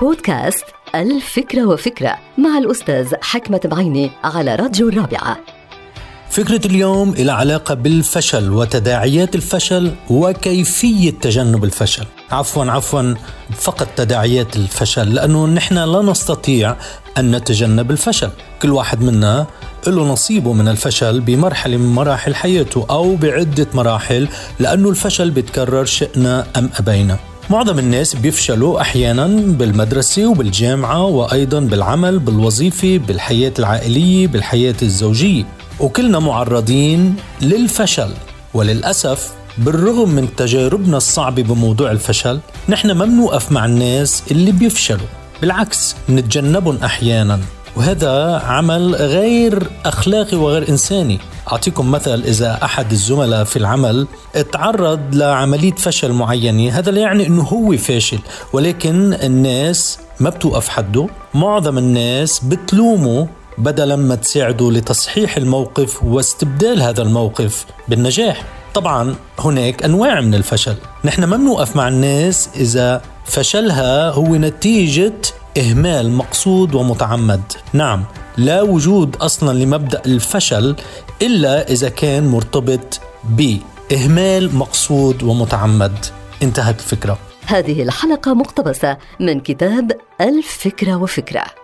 بودكاست الفكرة وفكرة مع الأستاذ حكمة بعيني على راديو الرابعة. فكرة اليوم إلى علاقة بالفشل وتداعيات الفشل وكيفية تجنب الفشل. عفوا عفوا فقط تداعيات الفشل لأنه نحن لا نستطيع أن نتجنب الفشل. كل واحد منا له نصيبه من الفشل بمرحلة من مراحل حياته أو بعدة مراحل لأنه الفشل بيتكرر شئنا أم أبينا. معظم الناس بيفشلوا أحيانا بالمدرسة وبالجامعة وأيضا بالعمل بالوظيفة بالحياة العائلية بالحياة الزوجية. وكلنا معرضين للفشل. وللأسف بالرغم من تجاربنا الصعبة بموضوع الفشل نحن ما بنوقف مع الناس اللي بيفشلوا. بالعكس نتجنبهم أحيانا. وهذا عمل غير أخلاقي وغير إنساني. أعطيكم مثل إذا أحد الزملاء في العمل تعرض لعملية فشل معينة هذا لا يعني إنه هو فاشل ولكن الناس ما بتوقف حده معظم الناس بتلومه بدلا ما تساعده لتصحيح الموقف واستبدال هذا الموقف بالنجاح. طبعا هناك أنواع من الفشل نحن ما بنوقف مع الناس إذا فشلها هو نتيجة إهمال مقصود ومتعمد. نعم. لا وجود أصلا لمبدأ الفشل إلا إذا كان مرتبط بإهمال مقصود ومتعمد. انتهت الفكرة هذه الحلقة مقتبسة من كتاب الفكرة وفكرة.